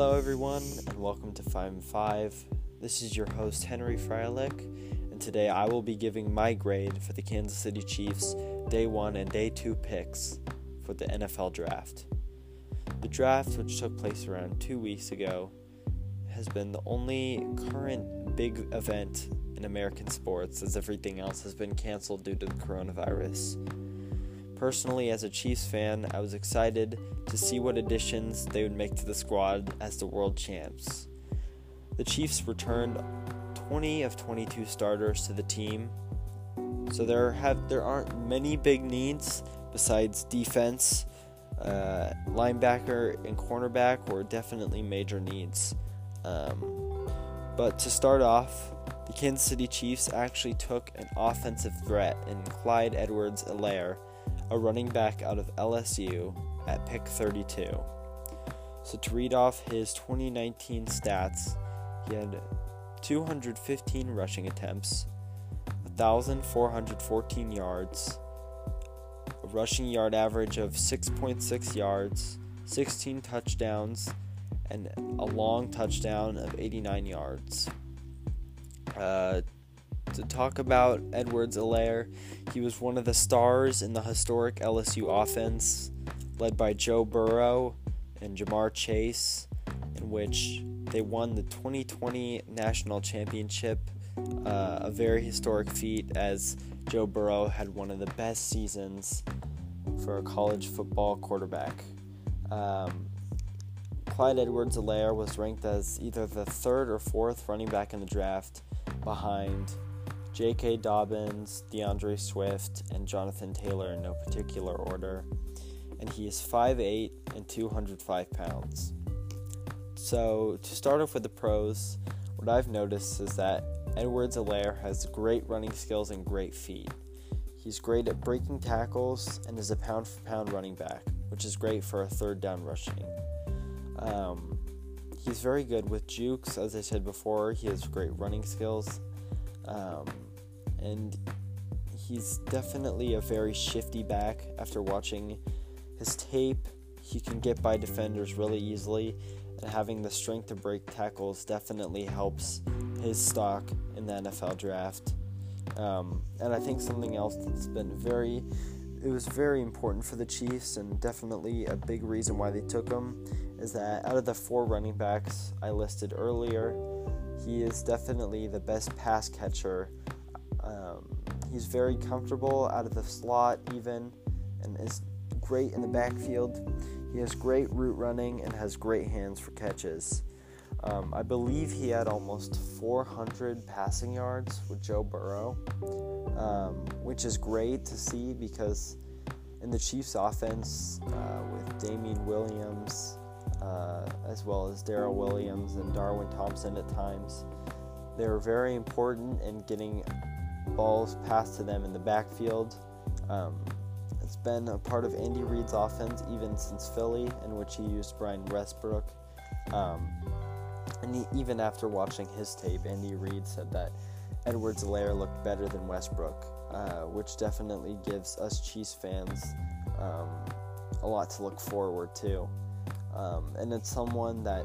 Hello, everyone, and welcome to 5 and 5. This is your host, Henry Freilich, and today I will be giving my grade for the Kansas City Chiefs day 1 and day 2 picks for the NFL draft. The draft, which took place around two weeks ago, has been the only current big event in American sports as everything else has been canceled due to the coronavirus. Personally, as a Chiefs fan, I was excited to see what additions they would make to the squad as the world champs. The Chiefs returned 20 of 22 starters to the team, so there have there aren't many big needs besides defense. Uh, linebacker and cornerback were definitely major needs. Um, but to start off, the Kansas City Chiefs actually took an offensive threat in Clyde Edwards Helaire a running back out of LSU, at pick 32. So, to read off his 2019 stats, he had 215 rushing attempts, 1,414 yards, a rushing yard average of 6.6 yards, 16 touchdowns, and a long touchdown of 89 yards. Uh, to talk about Edwards Helaire. He was one of the stars in the historic LSU offense, led by Joe Burrow and Ja'Marr Chase, in which they won the 2020 national championship. Uh, a very historic feat as Joe Burrow had one of the best seasons for a college football quarterback. Um, Clyde Edwards Helaire was ranked as either the third or fourth running back in the draft behind J.K. Dobbins, D'Andre Swift, and Jonathan Taylor in no particular order. And he is 5'8 and 205 pounds. So, to start off with the pros, what I've noticed is that Edwards Helaire has great running skills and great feet. He's great at breaking tackles and is a pound for pound running back, which is great for a third down rushing. Um, he's very good with jukes, as I said before. He has great running skills. Um, and he's definitely a very shifty back after watching his tape. He can get by defenders really easily, and having the strength to break tackles definitely helps his stock in the NFL draft. Um, and I think something else that's been very, it was very important for the Chiefs, and definitely a big reason why they took him, is that out of the four running backs I listed earlier, he is definitely the best pass catcher um, he's very comfortable out of the slot, even, and is great in the backfield. He has great route running and has great hands for catches. Um, I believe he had almost 400 passing yards with Joe Burrow, um, which is great to see because in the Chiefs' offense, uh, with Damien Williams, uh, as well as Darrel Williams and Darwin Thompson at times, they were very important in getting balls passed to them in the backfield. Um, it's been a part of Andy Reid's offense even since Philly, in which he used Brian Westbrook. Um, and he, even after watching his tape, Andy Reid said that Edwards Helaire looked better than Westbrook, uh, which definitely gives us Chiefs fans um, a lot to look forward to. Um, and it's someone that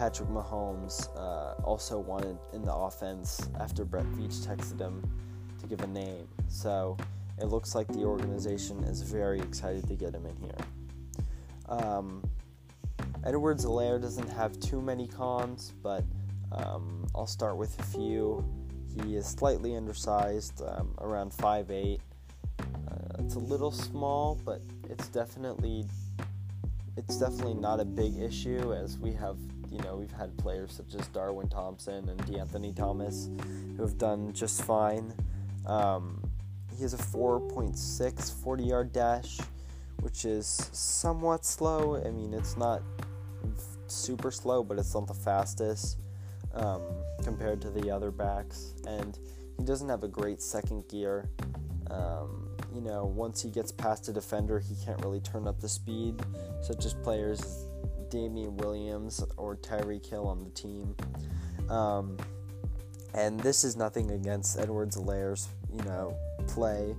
Patrick Mahomes uh, also wanted in the offense after Brett Veach texted him to give a name. So it looks like the organization is very excited to get him in here. Um, Edwards Helaire doesn't have too many cons, but um, I'll start with a few. He is slightly undersized, um, around 5'8. Uh, it's a little small, but it's definitely it's definitely not a big issue as we have you know, we've had players such as Darwin Thompson and De'Anthony Thomas who have done just fine. Um, he has a 4.6 40 yard dash, which is somewhat slow. I mean, it's not super slow, but it's not the fastest um, compared to the other backs. And he doesn't have a great second gear. Um, you know, once he gets past a defender, he can't really turn up the speed, such as players Damien Williams or Tyreek Hill on the team. Um, and this is nothing against Edwards Helaire's, you know, play,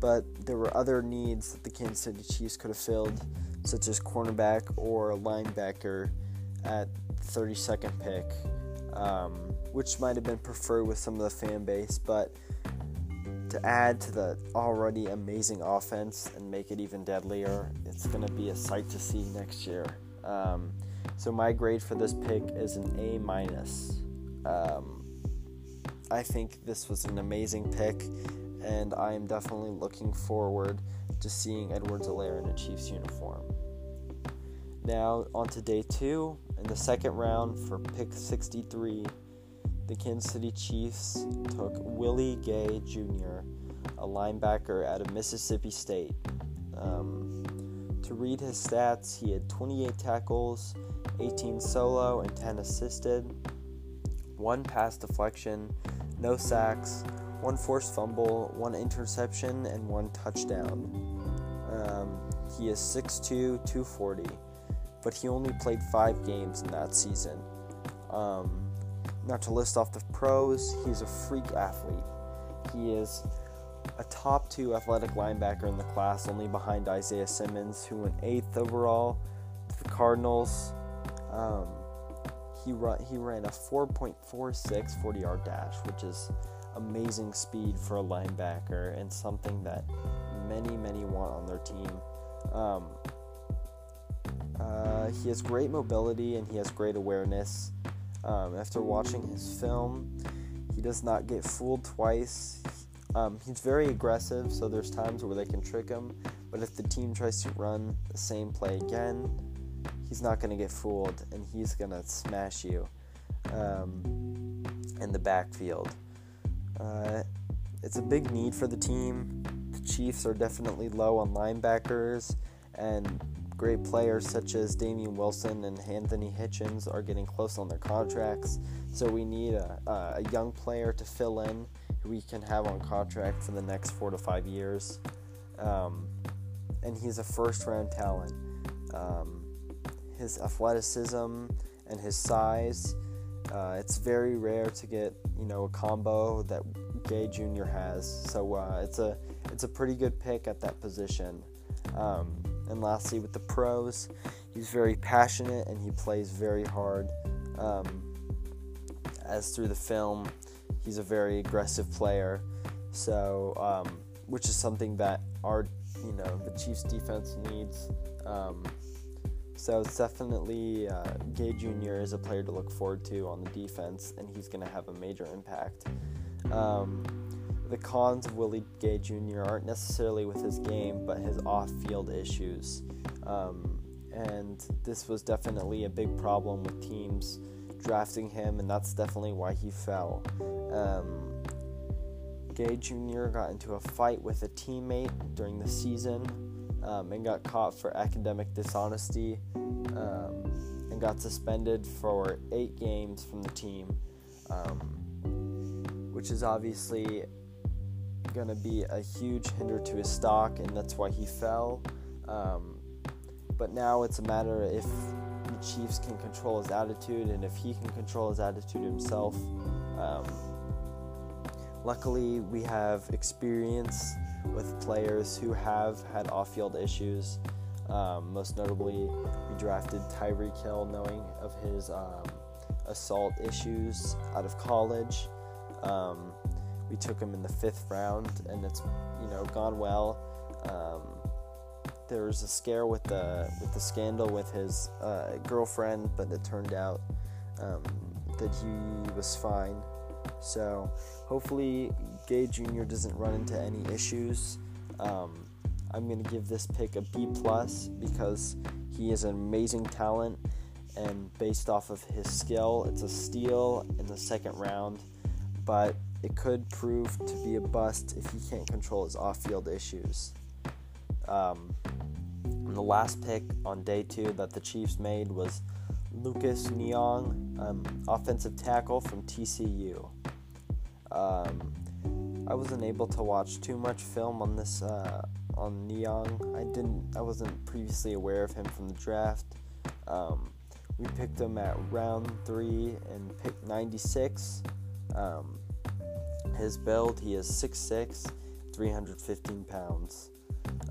but there were other needs that the Kansas City Chiefs could have filled, such as cornerback or linebacker. at 32nd pick, um, which might have been preferred with some of the fan base, but to add to the already amazing offense and make it even deadlier, it's going to be a sight to see next year. Um, so my grade for this pick is an A minus. Um, I think this was an amazing pick, and I am definitely looking forward to seeing Edwards-Helaire in a Chiefs uniform. Now, on to day two. In the second round for pick 63, the Kansas City Chiefs took Willie Gay Jr., a linebacker out of Mississippi State. Um, to read his stats, he had 28 tackles, 18 solo, and 10 assisted, one pass deflection, no sacks, one forced fumble, one interception, and one touchdown. Um, he is 6'2, 240, but he only played five games in that season. Um, not to list off the pros, he's a freak athlete. He is a top two athletic linebacker in the class, only behind Isaiah Simmons, who went eighth overall to the Cardinals. Um, he, run, he ran a 4.46 40 yard dash, which is amazing speed for a linebacker and something that many, many want on their team. Um, uh, he has great mobility and he has great awareness. Um, after watching his film, he does not get fooled twice. Um, he's very aggressive, so there's times where they can trick him. But if the team tries to run the same play again, he's not going to get fooled and he's going to smash you um, in the backfield. Uh, it's a big need for the team. The Chiefs are definitely low on linebackers, and great players such as Damien Wilson and Anthony Hitchens are getting close on their contracts. So we need a, a young player to fill in we can have on contract for the next four to five years. Um, and he's a first round talent. Um, his athleticism and his size. Uh, it's very rare to get you know a combo that Gay Jr. has, so uh, it's a it's a pretty good pick at that position. Um, and lastly, with the pros, he's very passionate and he plays very hard. Um, as through the film, he's a very aggressive player, so um, which is something that our you know the Chiefs defense needs. Um, so it's definitely uh, Gay Jr. is a player to look forward to on the defense, and he's going to have a major impact. Um, the cons of Willie Gay Jr. aren't necessarily with his game, but his off-field issues. Um, and this was definitely a big problem with teams drafting him, and that's definitely why he fell. Um, Gay Jr. got into a fight with a teammate during the season um, and got caught for academic dishonesty um, and got suspended for eight games from the team, um, which is obviously going to be a huge hinder to his stock, and that's why he fell. Um, but now it's a matter if the Chiefs can control his attitude and if he can control his attitude himself. Um, luckily, we have experience with players who have had off field issues. Um, most notably, we drafted Tyreek Hill, knowing of his um, assault issues out of college. Um, we took him in the fifth round, and it's you know gone well. There was a scare with the with the scandal with his uh, girlfriend, but it turned out um, that he was fine. So hopefully Gay Jr. doesn't run into any issues. Um, I'm to give this pick a B plus because he is an amazing talent, and based off of his skill, it's a steal in the second round. But it could prove to be a bust if he can't control his off-field issues. Um, the last pick on day two that the Chiefs made was Lucas Niang, um, offensive tackle from TCU. Um, I wasn't able to watch too much film on this uh, on Niang. I didn't. I wasn't previously aware of him from the draft. Um, we picked him at round three and pick 96. Um, his build, he is 6'6", 315 pounds.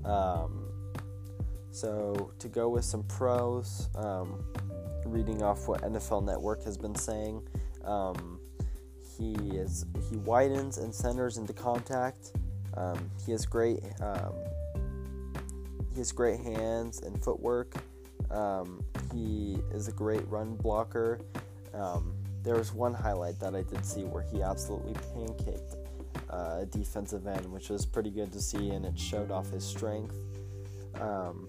Um, so to go with some pros, um, reading off what NFL Network has been saying. Um, he is he widens and centers into contact. Um, he has great um, he has great hands and footwork. Um, he is a great run blocker. Um, there was one highlight that I did see where he absolutely pancaked uh, a defensive end, which was pretty good to see, and it showed off his strength. Um,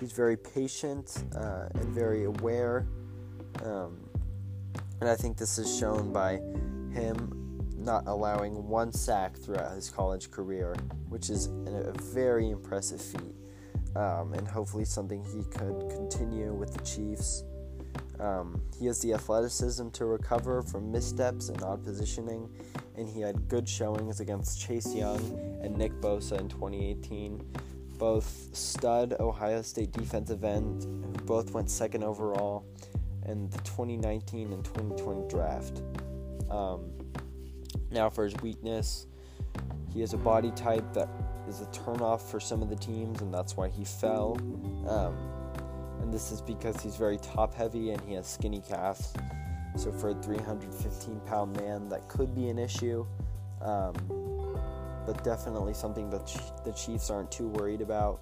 he's very patient uh, and very aware, um, and I think this is shown by him not allowing one sack throughout his college career, which is a very impressive feat, um, and hopefully something he could continue with the Chiefs. Um, he has the athleticism to recover from missteps and odd positioning, and he had good showings against Chase Young and Nick Bosa in 2018. Both stud Ohio State defensive end, who both went second overall in the 2019 and 2020 draft. Um, now, for his weakness, he has a body type that is a turnoff for some of the teams, and that's why he fell. Um, and this is because he's very top heavy and he has skinny calves. So for a 315 pound man, that could be an issue, um, but definitely something that the Chiefs aren't too worried about.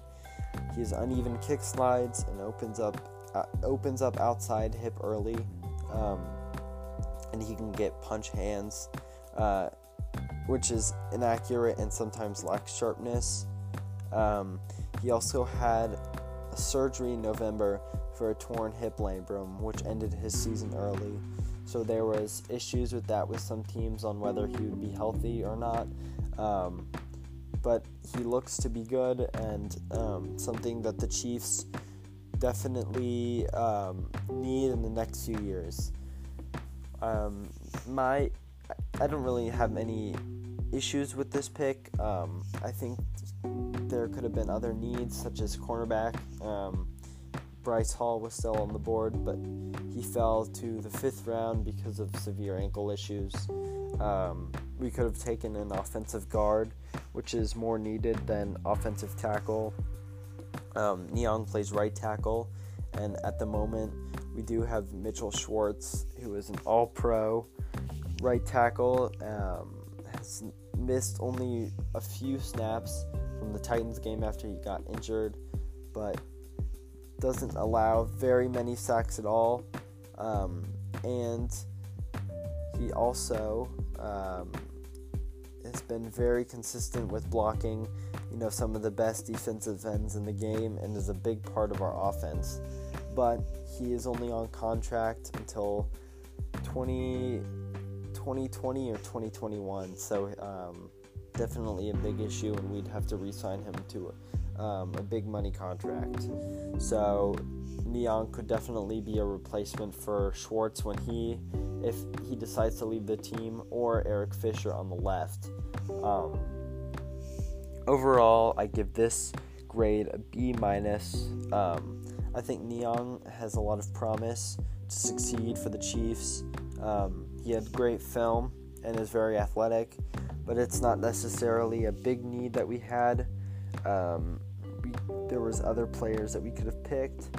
He has uneven kick slides and opens up uh, opens up outside hip early, um, and he can get punch hands, uh, which is inaccurate and sometimes lacks sharpness. Um, he also had a surgery in November for a torn hip labrum, which ended his season early. So there was issues with that with some teams on whether he would be healthy or not. Um, but he looks to be good and um, something that the Chiefs definitely um, need in the next few years. Um, my, I don't really have any issues with this pick. Um, I think there could have been other needs, such as cornerback. Um, Bryce Hall was still on the board, but he fell to the fifth round because of severe ankle issues. Um, we could have taken an offensive guard, which is more needed than offensive tackle. Um, plays right tackle, and at the moment, we do have Mitchell Schwartz, who is an all pro right tackle. Um, has missed only a few snaps from the Titans game after he got injured, but doesn't allow very many sacks at all. Um, and he also um, has been very consistent with blocking, you know, some of the best defensive ends in the game and is a big part of our offense. But he is only on contract until 20, 2020 or 2021. So um, definitely a big issue, and we'd have to re-sign him to um, a big money contract. So Niang could definitely be a replacement for Schwartz when he, if he decides to leave the team, or Eric Fisher on the left. Um, overall, I give this grade a B minus. Um, I think Niang has a lot of promise to succeed for the Chiefs. Um, he had great film and is very athletic but it's not necessarily a big need that we had. Um, was other players that we could have picked,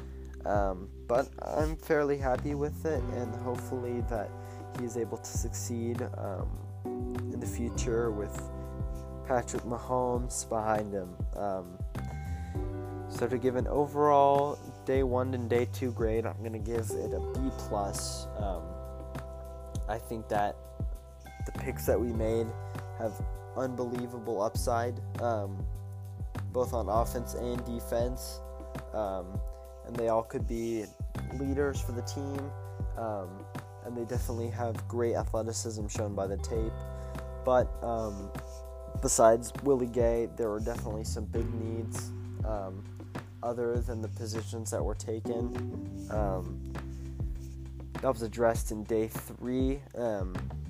um, but I'm fairly happy with it, and hopefully that he's able to succeed um, in the future with Patrick Mahomes behind him. Um, so to give an overall day one and day two grade, I'm gonna give it a B plus. Um, I think that the picks that we made have unbelievable upside, um, both on offense and defense. Um, and they all could be leaders for the team. Um, and they definitely have great athleticism shown by the tape. But um, besides Willie Gay, there were definitely some big needs um, other than the positions that were taken. Um, that was addressed in day three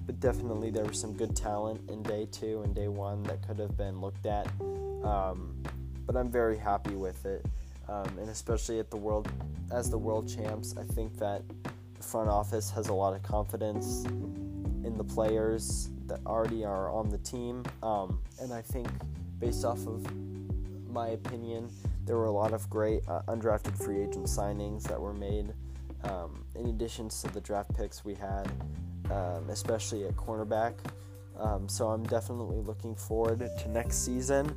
but definitely there was some good talent in day two and day one that could have been looked at. Um, but I'm very happy with it, um, and especially at the world as the world champs. I think that the front office has a lot of confidence in the players that already are on the team, um, and I think based off of my opinion, there were a lot of great uh, undrafted free agent signings that were made um, in addition to the draft picks we had, um, especially at cornerback. Um, so I'm definitely looking forward to next season.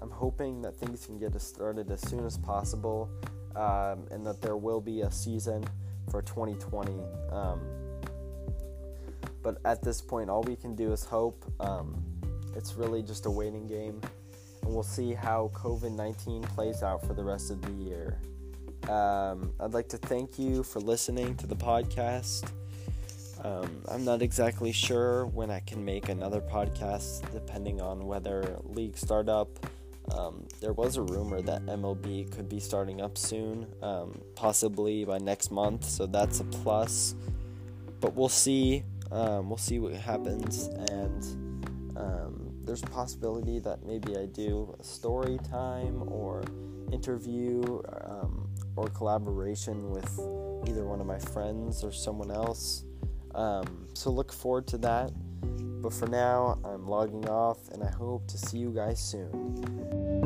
I'm hoping that things can get started as soon as possible um, and that there will be a season for 2020. Um, but at this point, all we can do is hope. Um, it's really just a waiting game, and we'll see how COVID 19 plays out for the rest of the year. Um, I'd like to thank you for listening to the podcast. Um, I'm not exactly sure when I can make another podcast, depending on whether league start up. Um, there was a rumor that MLB could be starting up soon, um, possibly by next month, so that's a plus. But we'll see. Um, we'll see what happens, and um, there's a possibility that maybe I do a story time or interview um, or collaboration with either one of my friends or someone else. Um, so look forward to that. But for now, I'm logging off, and I hope to see you guys soon.